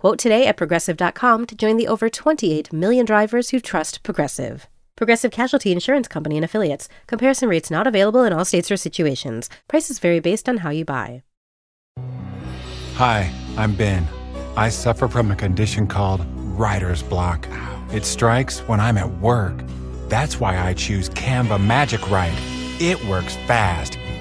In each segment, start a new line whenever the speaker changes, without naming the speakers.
Quote today at progressive.com to join the over 28 million drivers who trust Progressive. Progressive Casualty Insurance Company and Affiliates. Comparison rates not available in all states or situations. Prices vary based on how you buy.
Hi, I'm Ben. I suffer from a condition called writer's block. It strikes when I'm at work. That's why I choose Canva Magic Write. It works fast,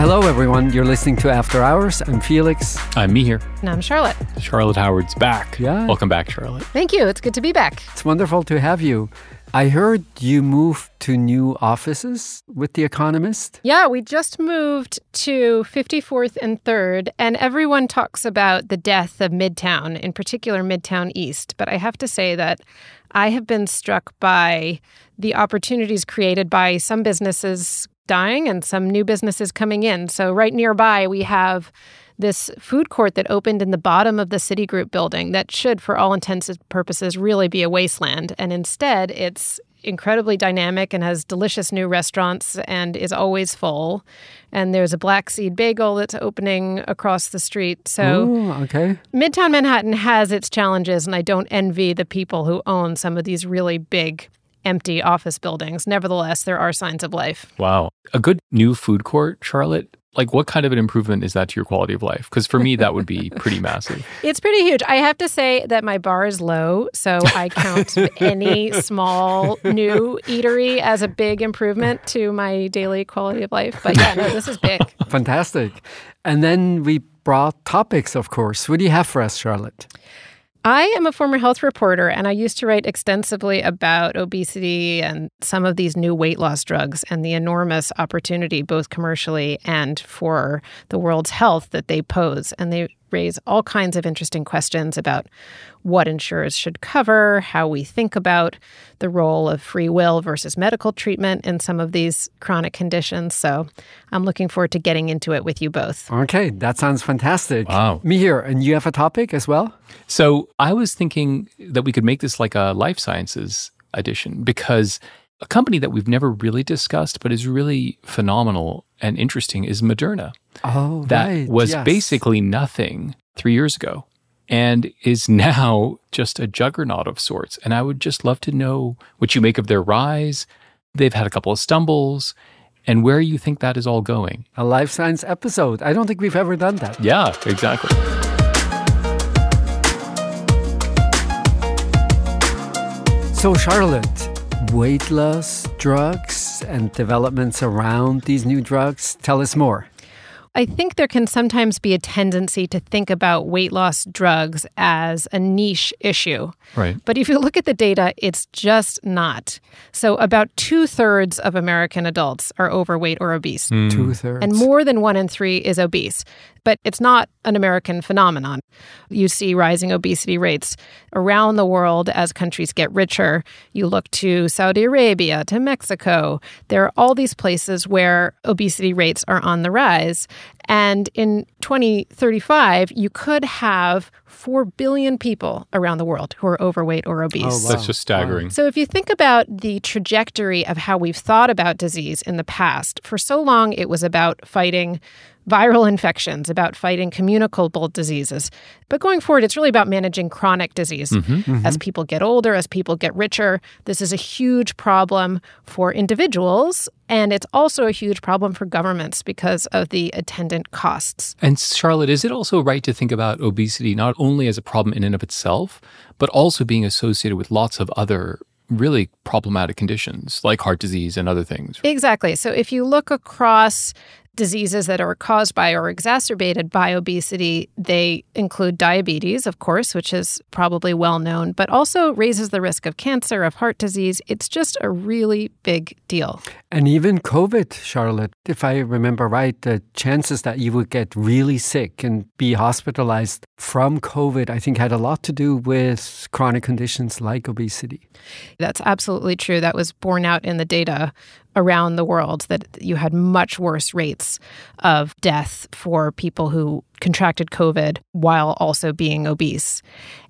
Hello, everyone. You're listening to After Hours. I'm Felix.
I'm Mihir.
And I'm Charlotte.
Charlotte Howard's back.
Yeah.
Welcome back, Charlotte.
Thank you. It's good to be back.
It's wonderful to have you. I heard you moved to new offices with The Economist.
Yeah, we just moved to 54th and 3rd, and everyone talks about the death of Midtown, in particular Midtown East. But I have to say that I have been struck by the opportunities created by some businesses dying and some new businesses coming in. So, right nearby, we have this food court that opened in the bottom of the Citigroup building that should, for all intents and purposes, really be a wasteland. And instead, it's incredibly dynamic and has delicious new restaurants and is always full. And there's a black seed bagel that's opening across the street. So,
Ooh, okay.
Midtown Manhattan has its challenges, and I don't envy the people who own some of these really big empty office buildings. Nevertheless, there are signs of life.
Wow. A good new food court, Charlotte. Like, what kind of an improvement is that to your quality of life? Because for me, that would be pretty massive.
It's pretty huge. I have to say that my bar is low, so I count any small new eatery as a big improvement to my daily quality of life. But yeah, no, this is big.
Fantastic. And then we brought topics, of course. What do you have for us, Charlotte?
I am a former health reporter, and I used to write extensively about obesity and some of these new weight loss drugs and the enormous opportunity, both commercially and for the world's health, that they pose. And they raise all kinds of interesting questions about what insurers should cover, how we think about the role of free will versus medical treatment in some of these chronic conditions. So I'm looking forward to getting into it with you both.
Okay, that sounds fantastic.
Wow.
Mihir. And you have a topic as well?
So I was thinking that we could make this like a life sciences edition because a company that we've never really discussed but is really phenomenal and interesting is Moderna.
Oh,
That
right.
was
yes.
basically nothing three years ago and is now just a juggernaut of sorts. And I would just love to know what you make of their rise. They've had a couple of stumbles and where you think that is all going.
a life science episode. I don't think we've ever done that.
Yeah, exactly.
So, Charlotte, weight loss drugs and developments around these new drugs. Tell us more.
I think there can sometimes be a tendency to think about weight loss drugs as a niche issue.
Right.
But if you look at the data, it's just not. So, about two thirds of American adults are overweight or obese, hmm.
Two thirds.
and more than one in three is obese. But it's not an American phenomenon. You see rising obesity rates around the world as countries get richer. You look to Saudi Arabia, to Mexico. There are all these places where obesity rates are on the rise. And in 2035, you could have 4 billion people around the world who are overweight or obese.
Oh, wow.
That's just staggering.
So, if you think about the trajectory of how we've thought about disease in the past, for so long it was about fighting viral infections, about fighting communicable diseases. But going forward, it's really about managing chronic disease. Mm-hmm, mm-hmm. As people get older, as people get richer, this is a huge problem for individuals. And it's also a huge problem for governments because of the attendant costs.
And Charlotte, is it also right to think about obesity not only as a problem in and of itself, but also being associated with lots of other really problematic conditions like heart disease and other things.
Exactly. So if you look across diseases that are caused by or exacerbated by obesity, they include diabetes, of course, which is probably well known, but also raises the risk of cancer, of heart disease. It's just a really big deal.
And even COVID, Charlotte, if I remember right, the chances that you would get really sick and be hospitalized from COVID, I think had a lot to do with chronic conditions like obesity.
That's absolutely true. That was borne out in the data around the world that you had much worse rates of death for people who contracted COVID while also being obese.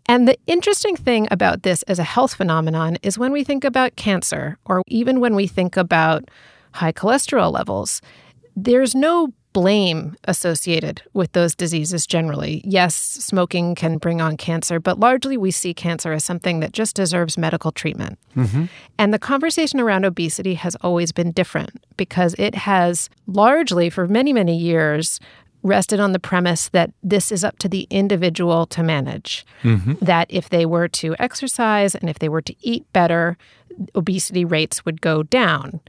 And the interesting thing about this as a health phenomenon is when we think about cancer, or even when we think about high cholesterol levels, there's no blame associated with those diseases generally. Yes, smoking can bring on cancer, but largely we see cancer as something that just deserves medical treatment. Mm-hmm. And the conversation around obesity has always been different because it has largely, for many, many years, rested on the premise that this is up to the individual to manage. Mm-hmm. That if they were to exercise and if they were to eat better, obesity rates would go down.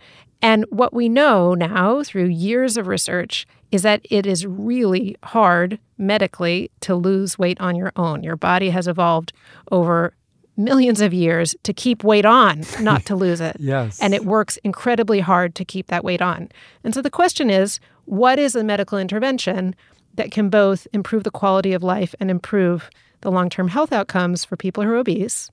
And what we know now through years of research is that it is really hard medically to lose weight on your own. Your body has evolved over millions of years to keep weight on, not to lose it.
yes.
And it works incredibly hard to keep that weight on. And so the question is what is a medical intervention that can both improve the quality of life and improve the long term health outcomes for people who are obese?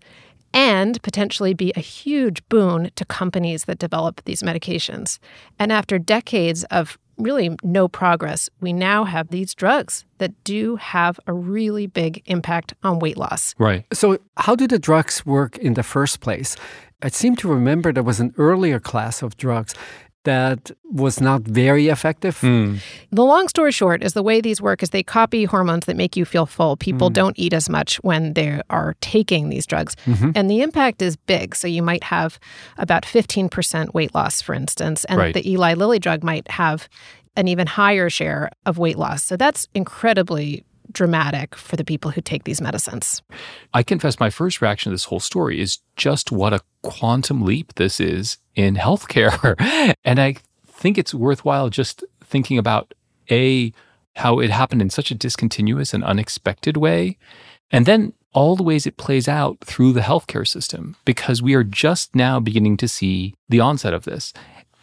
And potentially be a huge boon to companies that develop these medications. And after decades of really no progress, we now have these drugs that do have a really big impact on weight loss.
Right.
So, how do the drugs work in the first place? I seem to remember there was an earlier class of drugs that was not very effective. Mm.
The long story short is the way these work is they copy hormones that make you feel full. People mm. don't eat as much when they are taking these drugs. Mm-hmm. And the impact is big. So you might have about 15% weight loss, for instance. And right. the Eli Lilly drug might have an even higher share of weight loss. So that's incredibly dramatic for the people who take these medicines.
I confess my first reaction to this whole story is just what a quantum leap this is in healthcare. and I think it's worthwhile just thinking about A, how it happened in such a discontinuous and unexpected way, and then all the ways it plays out through the healthcare system, because we are just now beginning to see the onset of this.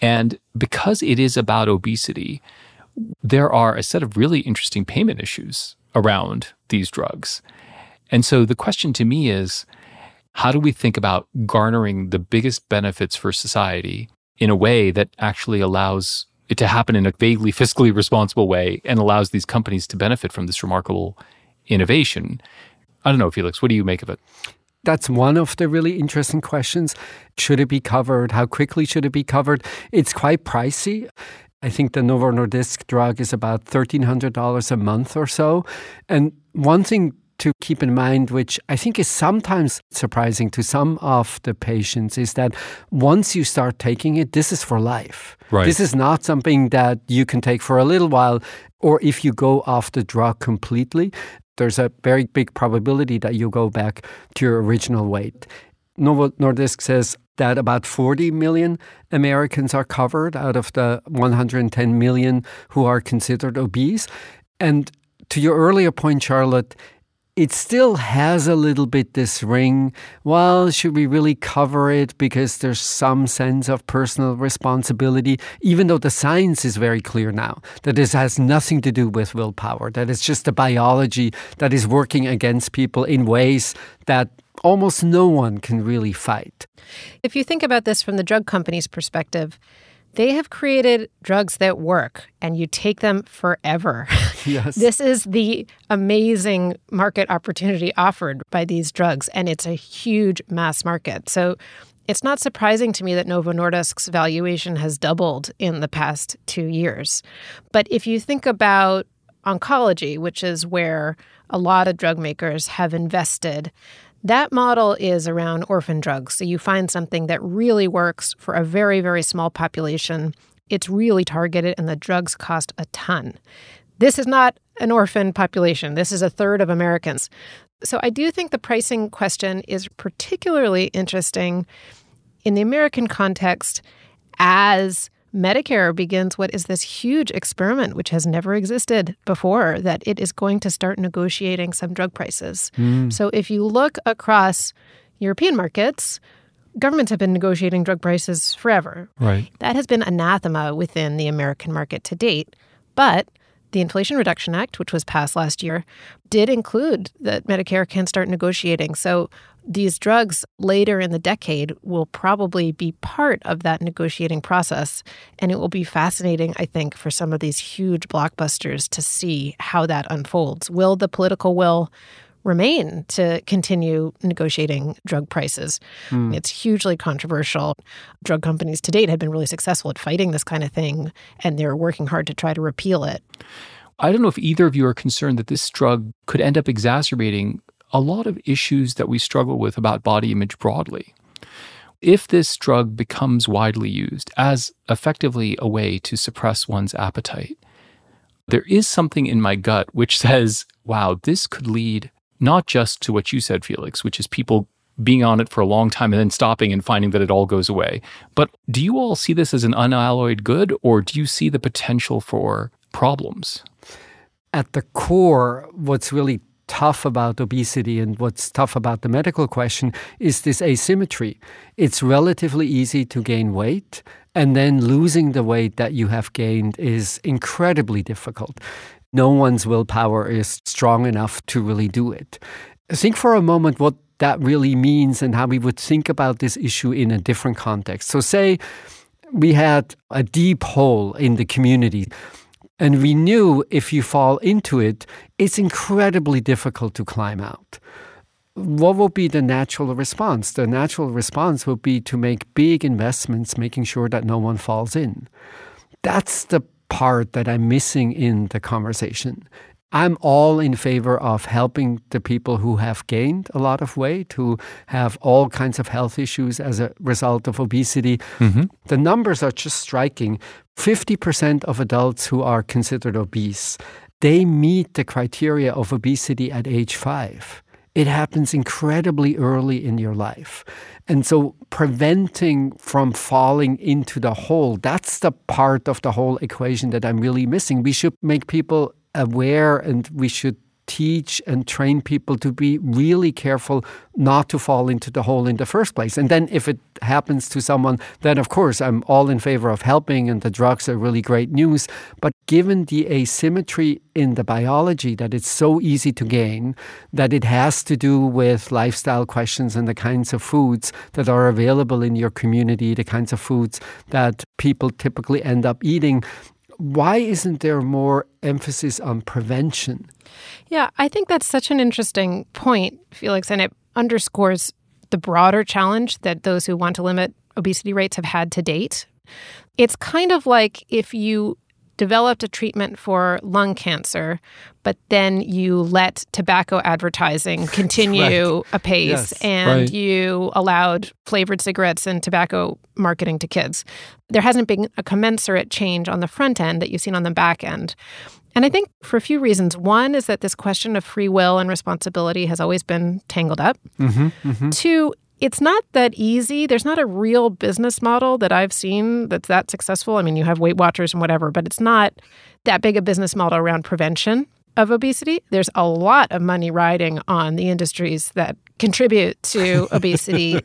And because it is about obesity, there are a set of really interesting payment issues around these drugs. And so the question to me is how do we think about garnering the biggest benefits for society in a way that actually allows it to happen in a vaguely fiscally responsible way and allows these companies to benefit from this remarkable innovation? I don't know, Felix, what do you make of it?
That's one of the really interesting questions. Should it be covered? How quickly should it be covered? It's quite pricey. I think the Novo Nordisk drug is about $1,300 a month or so. And one thing to keep in mind, which I think is sometimes surprising to some of the patients, is that once you start taking it, this is for life.
Right.
This is not something that you can take for a little while, or if you go off the drug completely, there's a very big probability that you go back to your original weight. Novo Nordisk says that about 40 million Americans are covered out of the 110 million who are considered obese. And to your earlier point, Charlotte, it still has a little bit this ring. Well, should we really cover it because there's some sense of personal responsibility, even though the science is very clear now that this has nothing to do with willpower, that it's just a biology that is working against people in ways that almost no one can really fight.
If you think about this from the drug company's perspective, they have created drugs that work and you take them forever.
Yes.
this is the amazing market opportunity offered by these drugs, and it's a huge mass market. So it's not surprising to me that Novo Nordisk's valuation has doubled in the past two years. But if you think about oncology, which is where a lot of drug makers have invested, that model is around orphan drugs. So you find something that really works for a very, very small population. It's really targeted, and the drugs cost a ton. This is not an orphan population. This is a third of Americans. So I do think the pricing question is particularly interesting in the American context, as Medicare begins what is this huge experiment, which has never existed before, that it is going to start negotiating some drug prices.
Hmm.
So if you look across European markets, governments have been negotiating drug prices forever.
Right.
That has been anathema within the American market to date. But the Inflation Reduction Act, which was passed last year, did include that Medicare can start negotiating. So these drugs later in the decade will probably be part of that negotiating process. And it will be fascinating, I think, for some of these huge blockbusters to see how that unfolds. Will the political will remain to continue negotiating drug prices? Hmm. It's hugely controversial. Drug companies to date have been really successful at fighting this kind of thing, and they're working hard to try to repeal it.
I don't know if either of you are concerned that this drug could end up exacerbating a lot of issues that we struggle with about body image broadly. If this drug becomes widely used as effectively a way to suppress one's appetite, there is something in my gut which says, wow, this could lead not just to what you said, Felix, which is people being on it for a long time and then stopping and finding that it all goes away. But do you all see this as an unalloyed good, or do you see the potential for problems?
at the core, what's really tough about obesity and what's tough about the medical question is this asymmetry. It's relatively easy to gain weight, and then losing the weight that you have gained is incredibly difficult. No one's willpower is strong enough to really do it. Think for a moment what that really means and how we would think about this issue in a different context. So, say we had a deep hole in the community. And we knew if you fall into it, it's incredibly difficult to climb out. What will be the natural response? The natural response will be to make big investments, making sure that no one falls in. That's the part that I'm missing in the conversation. I'm all in favor of helping the people who have gained a lot of weight, who have all kinds of health issues as a result of obesity. Mm-hmm. The numbers are just striking. 50% of adults who are considered obese, they meet the criteria of obesity at age 5. It happens incredibly early in your life. And so preventing from falling into the hole, that's the part of the whole equation that I'm really missing. We should make people aware and we should teach and train people to be really careful not to fall into the hole in the first place. And then if it happens to someone, then of course I'm all in favor of helping and the drugs are really great news. But given the asymmetry in the biology that it's so easy to gain, that it has to do with lifestyle questions and the kinds of foods that are available in your community, the kinds of foods that people typically end up eating, why isn't there more emphasis on prevention?
Yeah, I think that's such an interesting point, Felix, and it underscores the broader challenge that those who want to limit obesity rates have had to date. It's kind of like if you developed a treatment for lung cancer, but then you let tobacco advertising continue apace
Yes.
and
Right.
you allowed flavored cigarettes and tobacco marketing to kids. There hasn't been a commensurate change on the front end that you've seen on the back end. And I think for a few reasons. One is that this question of free will and responsibility has always been tangled up. Mm-hmm, mm-hmm. Two, it's not that easy. There's not a real business model that I've seen that's that successful. I mean, you have Weight Watchers and whatever, but it's not that big a business model around prevention of obesity. There's a lot of money riding on the industries that contribute to obesity.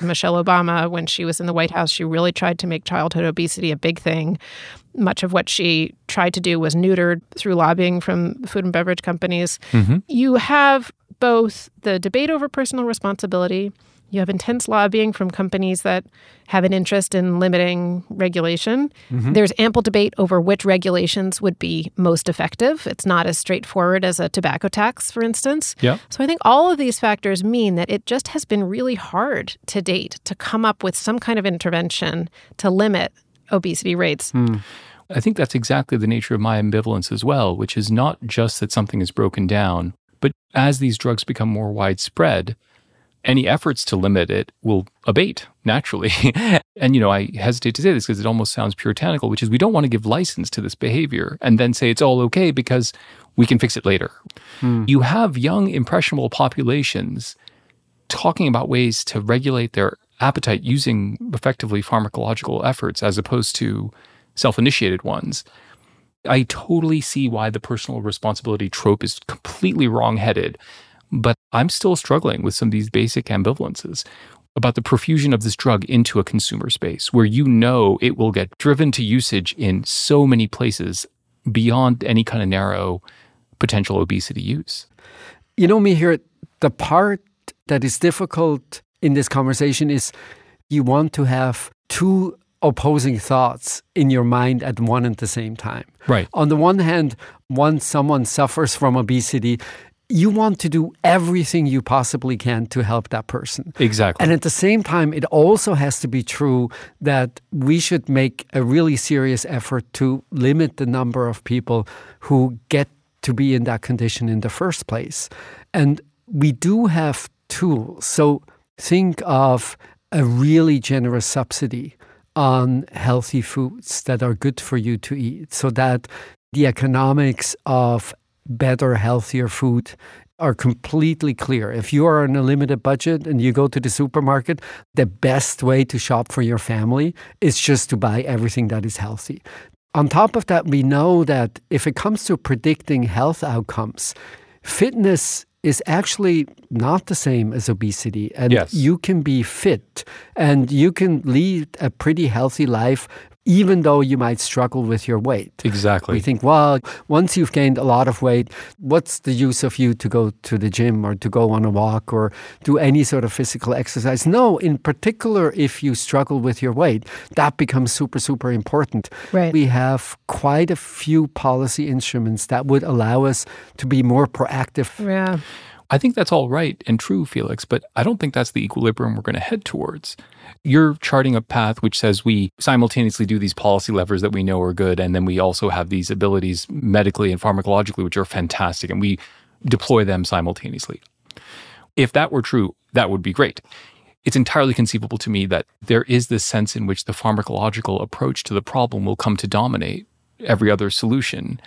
Michelle Obama, when she was in the White House, she really tried to make childhood obesity a big thing. Much of what she tried to do was neutered through lobbying from food and beverage companies. Mm-hmm. You have both the debate over personal responsibility. You have intense lobbying from companies that have an interest in limiting regulation. Mm-hmm. There's ample debate over which regulations would be most effective. It's not as straightforward as a tobacco tax, for instance.
Yeah.
So I think all of these factors mean that it just has been really hard to date to come up with some kind of intervention to limit obesity rates. Hmm.
I think that's exactly the nature of my ambivalence as well, which is not just that something is broken down, but as these drugs become more widespread, any efforts to limit it will abate naturally. and, you know, I hesitate to say this because it almost sounds puritanical, which is we don't want to give license to this behavior and then say it's all okay because we can fix it later. Hmm. You have young, impressionable populations talking about ways to regulate their appetite using effectively pharmacological efforts as opposed to self initiated ones. I totally see why the personal responsibility trope is completely wrong headed, but I'm still struggling with some of these basic ambivalences about the profusion of this drug into a consumer space where you know it will get driven to usage in so many places beyond any kind of narrow potential obesity use.
You know, Mihir, the part that is difficult in this conversation is you want to have two opposing thoughts in your mind at one and the same time.
Right.
On the one hand, once someone suffers from obesity, you want to do everything you possibly can to help that person.
Exactly.
And at the same time, it also has to be true that we should make a really serious effort to limit the number of people who get to be in that condition in the first place. And we do have tools. So think of a really generous subsidy on healthy foods that are good for you to eat so that the economics of better, healthier food are completely clear. If you are on a limited budget and you go to the supermarket, the best way to shop for your family is just to buy everything that is healthy. On top of that, we know that if it comes to predicting health outcomes, fitness is actually not the same as obesity. And
yes.
you can be fit and you can lead a pretty healthy life even though you might struggle with your weight.
Exactly.
We think, well, once you've gained a lot of weight, what's the use of you to go to the gym or to go on a walk or do any sort of physical exercise? No, in particular, if you struggle with your weight, that becomes super, super important.
Right.
We have quite a few policy instruments that would allow us to be more proactive.
Yeah.
I think that's all right and true, Felix, but I don't think that's the equilibrium we're going to head towards. You're charting a path which says we simultaneously do these policy levers that we know are good, and then we also have these abilities medically and pharmacologically, which are fantastic, and we deploy them simultaneously. If that were true, that would be great. It's entirely conceivable to me that there is this sense in which the pharmacological approach to the problem will come to dominate every other solution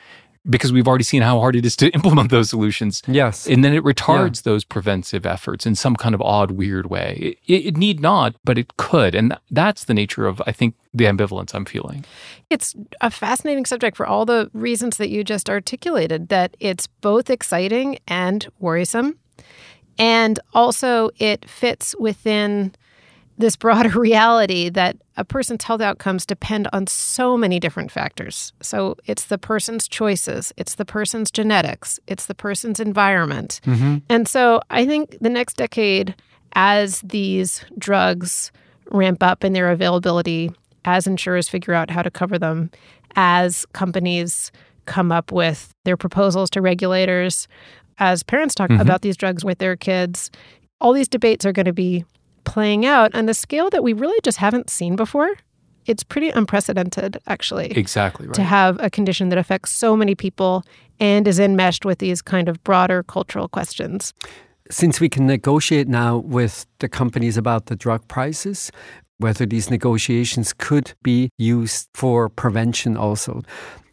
because we've already seen how hard it is to implement those solutions.
Yes.
And then it retards yeah. those preventive efforts in some kind of odd, weird way. It, it, need not, but it could. And that's the nature of, I think, the ambivalence I'm feeling.
It's a fascinating subject for all the reasons that you just articulated that it's both exciting and worrisome. And also, it fits within this broader reality that a person's health outcomes depend on so many different factors. So it's the person's choices, it's the person's genetics, it's the person's environment. Mm-hmm. And so I think the next decade, as these drugs ramp up in their availability, as insurers figure out how to cover them, as companies come up with their proposals to regulators, as parents talk mm-hmm. about these drugs with their kids, all these debates are going to be playing out on the scale that we really just haven't seen before. It's pretty unprecedented, actually.
Exactly right.
To have a condition that affects so many people and is enmeshed with these kind of broader cultural questions.
Since we can negotiate now with the companies about the drug prices, whether these negotiations could be used for prevention also.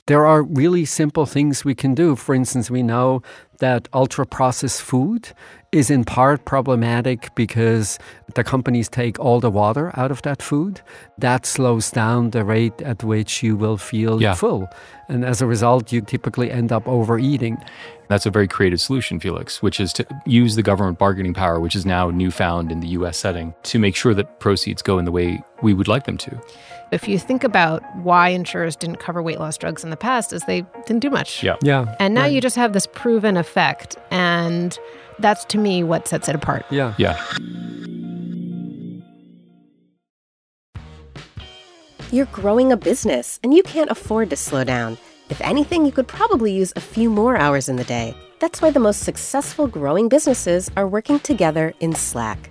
There are really simple things we can do. For instance, we know that ultra processed food is in part problematic because the companies take all the water out of that food. That slows down the rate at which you will feel
yeah.
full. And as a result, you typically end up overeating.
That's a very creative solution, Felix, which is to use the government bargaining power, which is now newfound in the US setting, to make sure that proceeds go in the way we would like them to.
If you think about why insurers didn't cover weight loss drugs in the past, is they didn't do much.
Yeah.
Yeah.
And now right. you just have this proven effect. And that's to me what sets it apart.
Yeah.
Yeah.
You're growing a business and you can't afford to slow down. If anything, you could probably use a few more hours in the day. That's why the most successful growing businesses are working together in Slack.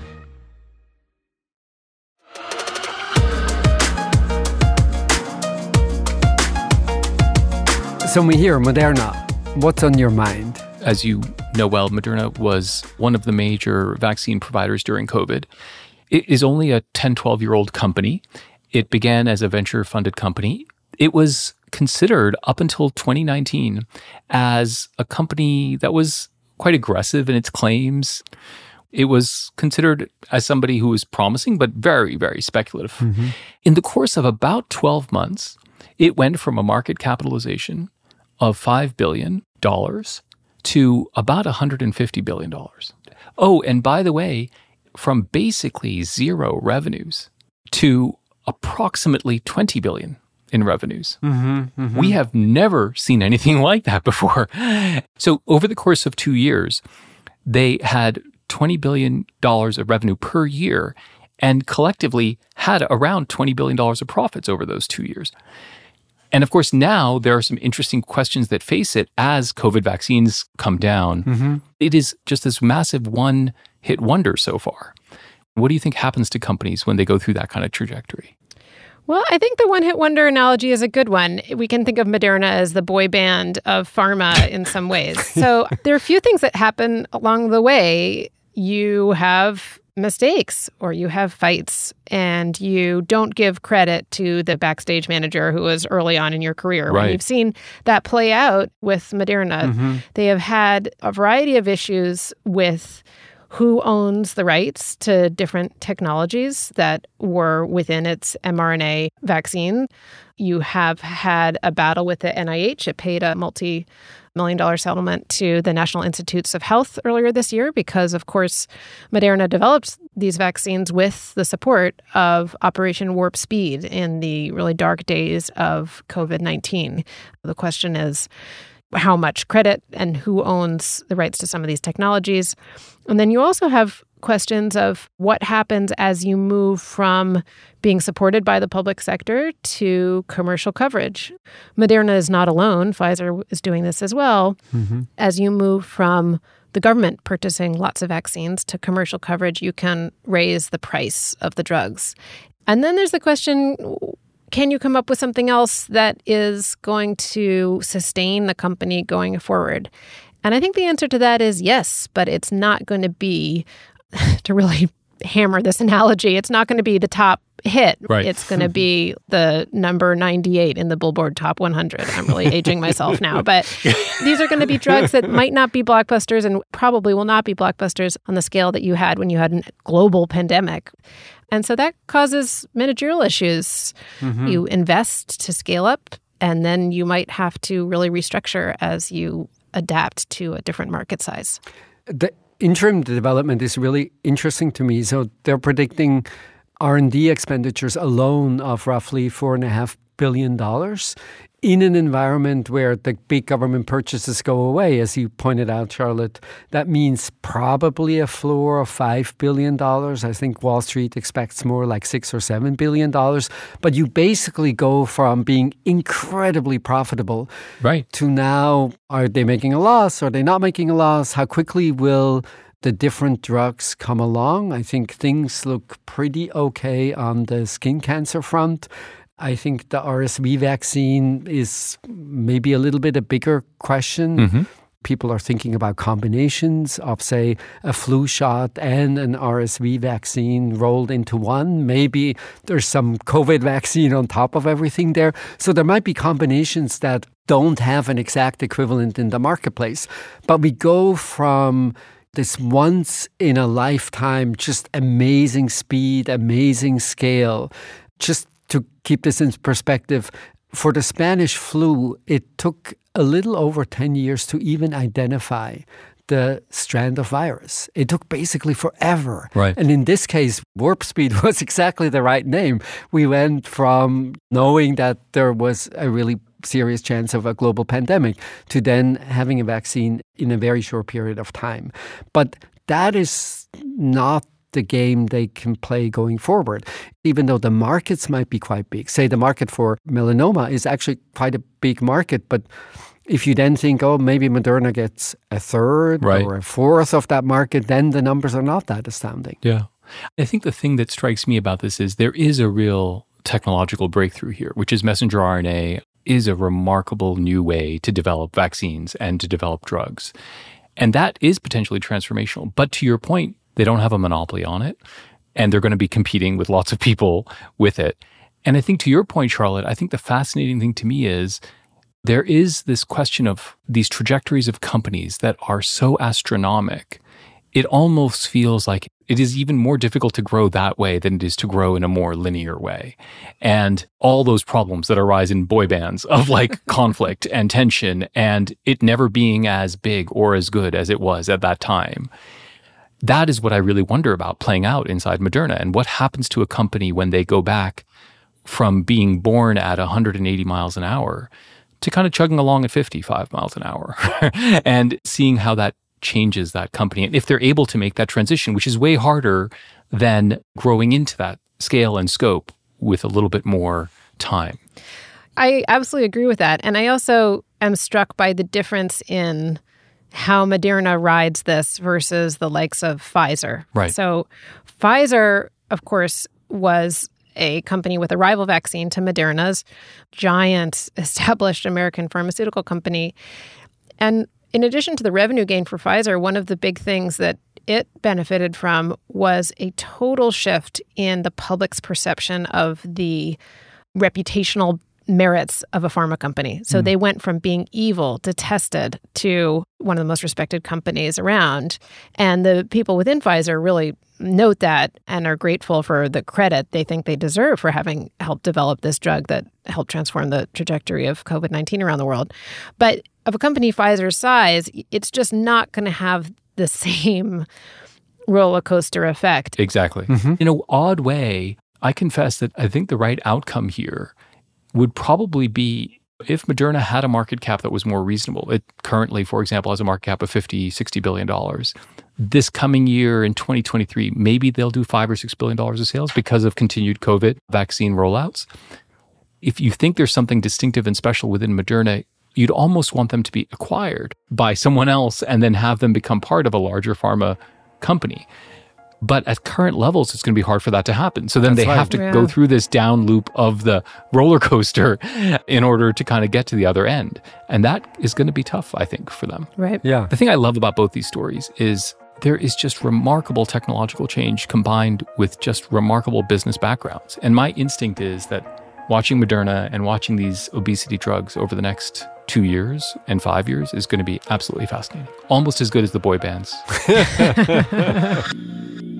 So Mihir Moderna. What's on your mind?
As you know well, Moderna was one of the major vaccine providers during COVID. It is only a 10, 12 year old company. It began as a venture funded company. It was considered up until 2019 as a company that was quite aggressive in its claims. It was considered as somebody who was promising, but very, very speculative. Mm-hmm. In the course of about 12 months, it went from a market capitalization of $5 billion to about $150 billion. Oh, and by the way, from basically zero revenues to approximately 20 billion in revenues. Mm-hmm, mm-hmm. We have never seen anything like that before. So, over the course of two years, they had $20 billion of revenue per year and collectively had around $20 billion of profits over those two years. And of course, now there are some interesting questions that face it as COVID vaccines come down. Mm-hmm. It is just this massive one hit wonder so far. What do you think happens to companies when they go through that kind of trajectory?
Well, I think the one hit wonder analogy is a good one. We can think of Moderna as the boy band of pharma in some ways. So there are a few things that happen along the way. You have mistakes or you have fights and you don't give credit to the backstage manager who was early on in your career.
Right.
When you've seen that play out with Moderna, mm-hmm. they have had a variety of issues with who owns the rights to different technologies that were within its mRNA vaccine. You have had a battle with the NIH. It paid a multi million dollar settlement to the National Institutes of Health earlier this year because, of course, Moderna developed these vaccines with the support of Operation Warp Speed in the really dark days of COVID 19. The question is, how much credit and who owns the rights to some of these technologies. And then you also have questions of what happens as you move from being supported by the public sector to commercial coverage. Moderna is not alone, Pfizer is doing this as well. Mm-hmm. As you move from the government purchasing lots of vaccines to commercial coverage, you can raise the price of the drugs. And then there's the question can you come up with something else that is going to sustain the company going forward? And I think the answer to that is yes, but it's not going to be, to really hammer this analogy, it's not going to be the top hit.
Right.
It's going to be the number 98 in the Billboard Top 100. I'm really aging myself now, but these are going to be drugs that might not be blockbusters and probably will not be blockbusters on the scale that you had when you had a global pandemic. And so that causes managerial issues. Mm-hmm. You invest to scale up, and then you might have to really restructure as you adapt to a different market size.
The interim development is really interesting to me. So they're predicting R&D expenditures alone of roughly four and a half billion dollars in an environment where the big government purchases go away, as you pointed out, Charlotte, that means probably a floor of $5 billion. I think Wall Street expects more like 6 or $7 billion. But you basically go from being incredibly profitable
right.
to now, are they making a loss? Are they not making a loss? How quickly will the different drugs come along? I think things look pretty okay on the skin cancer front. I think the RSV vaccine is maybe a little bit a bigger question. Mm-hmm. People are thinking about combinations of, say, a flu shot and an RSV vaccine rolled into one. Maybe there's some COVID vaccine on top of everything there. So there might be combinations that don't have an exact equivalent in the marketplace. But we go from this once in a lifetime, just amazing speed, amazing scale, just keep this in perspective, for the Spanish flu, it took a little over 10 years to even identify the strand of virus. It took basically forever.
Right.
And in this case, warp speed was exactly the right name. We went from knowing that there was a really serious chance of a global pandemic to then having a vaccine in a very short period of time. But that is not the game they can play going forward, even though the markets might be quite big. Say the market for melanoma is actually quite a big market, but if you then think, oh, maybe Moderna gets a third
right.
or a fourth of that market, then the numbers are not that astounding.
Yeah. I think the thing that strikes me about this is there is a real technological breakthrough here, which is messenger RNA. is a remarkable new way to develop vaccines and to develop drugs. And that is potentially transformational. But to your point, they don't have a monopoly on it. And they're going to be competing with lots of people with it. And I think to your point, Charlotte, I think the fascinating thing to me is there is this question of these trajectories of companies that are so astronomic. It almost feels like it is even more difficult to grow that way than it is to grow in a more linear way. And all those problems that arise in boy bands of like conflict and tension and it never being as big or as good as it was at that time. That is what I really wonder about playing out inside Moderna and what happens to a company when they go back from being born at 180 miles an hour to kind of chugging along at 55 miles an hour and seeing how that changes that company. And if they're able to make that transition, which is way harder than growing into that scale and scope with a little bit more time.
I absolutely agree with that. And I also am struck by the difference in how Moderna rides this versus the likes of Pfizer.
Right.
So, Pfizer, of course, was a company with a rival vaccine to Moderna's giant established American pharmaceutical company. And in addition to the revenue gain for Pfizer, one of the big things that it benefited from was a total shift in the public's perception of the reputational merits of a pharma company. So mm. they went from being evil, detested, to one of the most respected companies around. And the people within Pfizer really note that and are grateful for the credit they think they deserve for having helped develop this drug that helped transform the trajectory of COVID 19 around the world. But of a company Pfizer's size, it's just not going to have the same roller coaster effect.
Exactly. Mm-hmm. In an odd way, I confess that I think the right outcome here would probably be if Moderna had a market cap that was more reasonable. It currently, for example, has a market cap of 50, 60 billion dollars. This coming year in 2023, maybe they'll do five or six billion dollars of sales because of continued COVID vaccine rollouts. If you think there's something distinctive and special within Moderna, you'd almost want them to be acquired by someone else and then have them become part of a larger pharma company. But at current levels, it's going to be hard for that to happen. So then That's they right. have to yeah. go through this down loop of the roller coaster in order to kind of get to the other end. And that is going to be tough, I think, for them.
Right.
Yeah.
The thing I love about both these stories is there is just remarkable technological change combined with just remarkable business backgrounds. And my instinct is that watching Moderna and watching these obesity drugs over the next two years and five years is going to be absolutely fascinating. Almost as good as the boy bands.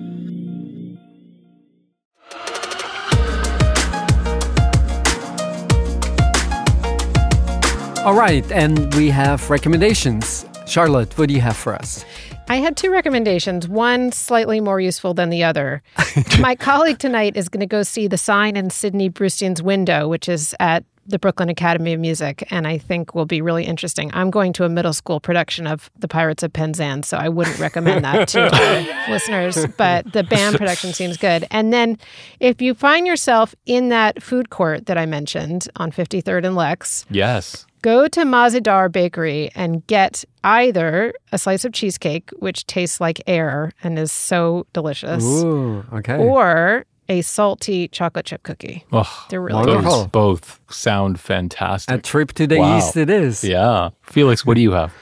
All right, and we have recommendations. Charlotte, what do you have for us?
I had two recommendations, one slightly more useful than the other. My colleague tonight is going to go see The Sign in Sidney Brustein's Window, which is at the Brooklyn Academy of Music, and I think will be really interesting. I'm going to a middle school production of The Pirates of Penzance, so I wouldn't recommend that to listeners, but the band production seems good. And then if you find yourself in that food court that I mentioned on 53rd and Lex,
yes
go to Mah-Ze-Dahr Bakery and get either a slice of cheesecake, which tastes like air and is so delicious,
Ooh, okay.
or a salty chocolate chip cookie.
Oh,
They're really
wonderful. Good. Both sound fantastic.
A trip to the wow. east it is.
Yeah. Felix, what do you have?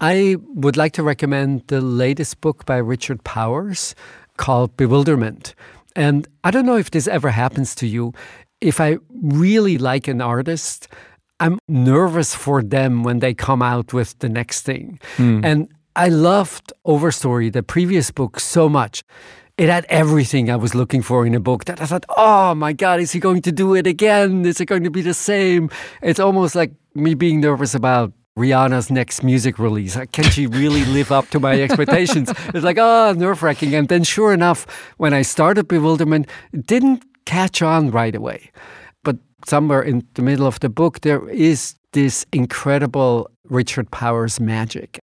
I would like to recommend the latest book by Richard Powers called Bewilderment. And I don't know if this ever happens to you. If I really like an artist, I'm nervous for them when they come out with the next thing. Mm. And I loved Overstory, the previous book, so much. It had everything I was looking for in a book that I thought, oh my God, is he going to do it again? Is it going to be the same? It's almost like me being nervous about Rihanna's next music release. Can she really live up to my expectations? It's like, oh, nerve wracking. And then, sure enough, when I started Bewilderment, it didn't catch on right away somewhere in the middle of the book, there is this incredible Richard Powers magic.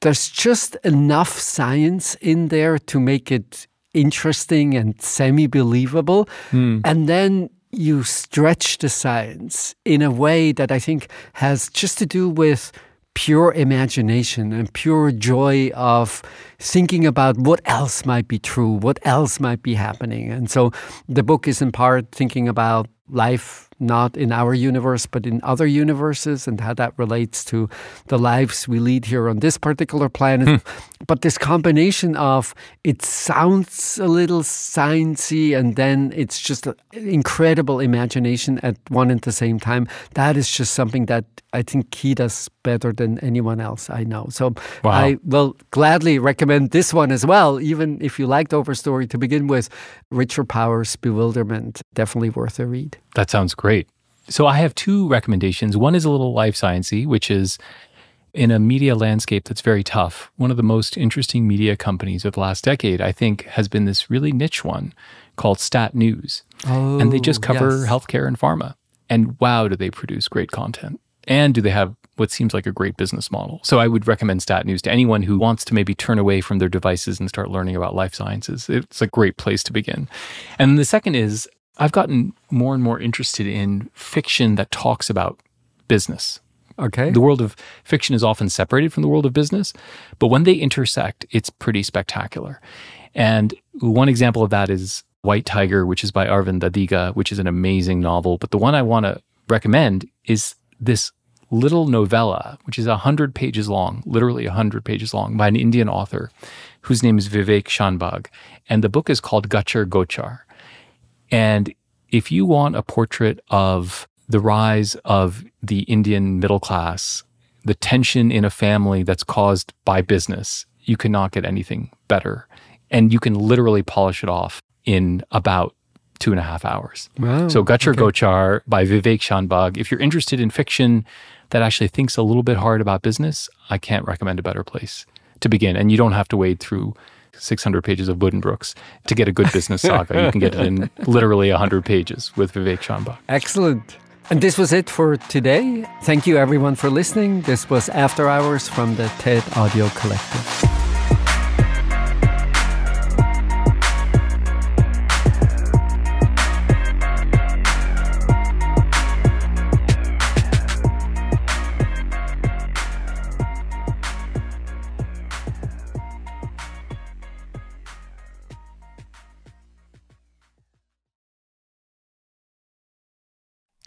There's just enough science in there to make it interesting and semi believable. Mm. And then you stretch the science in a way that I think has just to do with pure imagination and pure joy of thinking about what else might be true, what else might be happening. And so the book is in part thinking about life not in our universe, but in other universes, and how that relates to the lives we lead here on this particular planet. Hmm. But this combination of it sounds a little sciencey, and then it's just incredible imagination at one and the same time. That is just something that I think he does better than anyone else I know. So wow. I will gladly recommend this one as well, even if you liked Overstory to begin with. Richard Powers' Bewilderment, definitely worth a read.
That sounds great. So I have two recommendations. One is a little life sciencey, which is in a media landscape that's very tough. One of the most interesting media companies of the last decade, I think, has been this really niche one called Stat News. Oh, and they just oh, cover yes. healthcare and pharma. And wow, do they produce great content. And do they have what seems like a great business model? So I would recommend Stat News to anyone who wants to maybe turn away from their devices and start learning about life sciences. It's a great place to begin. And the second is I've gotten more and more interested in fiction that talks about business.
Okay.
The world of fiction is often separated from the world of business, but when they intersect, it's pretty spectacular. And one example of that is White Tiger, which is by Aravind Adiga, which is an amazing novel. But the one I want to recommend is this little novella, which is 100 pages long, literally 100 pages long, by an Indian author whose name is Vivek Shanbhag. And the book is called Ghachar Ghochar. And if you want a portrait of the rise of the Indian middle class, the tension in a family that's caused by business, you cannot get anything better. And you can literally polish it off in about two and a half hours. Wow, so Ghachar okay. Ghochar by Vivek Shanbhag. If you're interested in fiction that actually thinks a little bit hard about business, I can't recommend a better place to begin. And you don't have to wade through 600 pages of Buddenbrooks to get a good business saga. you can get it in literally 100 pages with Vivek Shanbhag.
Excellent. And this was it for today. Thank you everyone for listening. This was After Hours from the TED Audio Collective.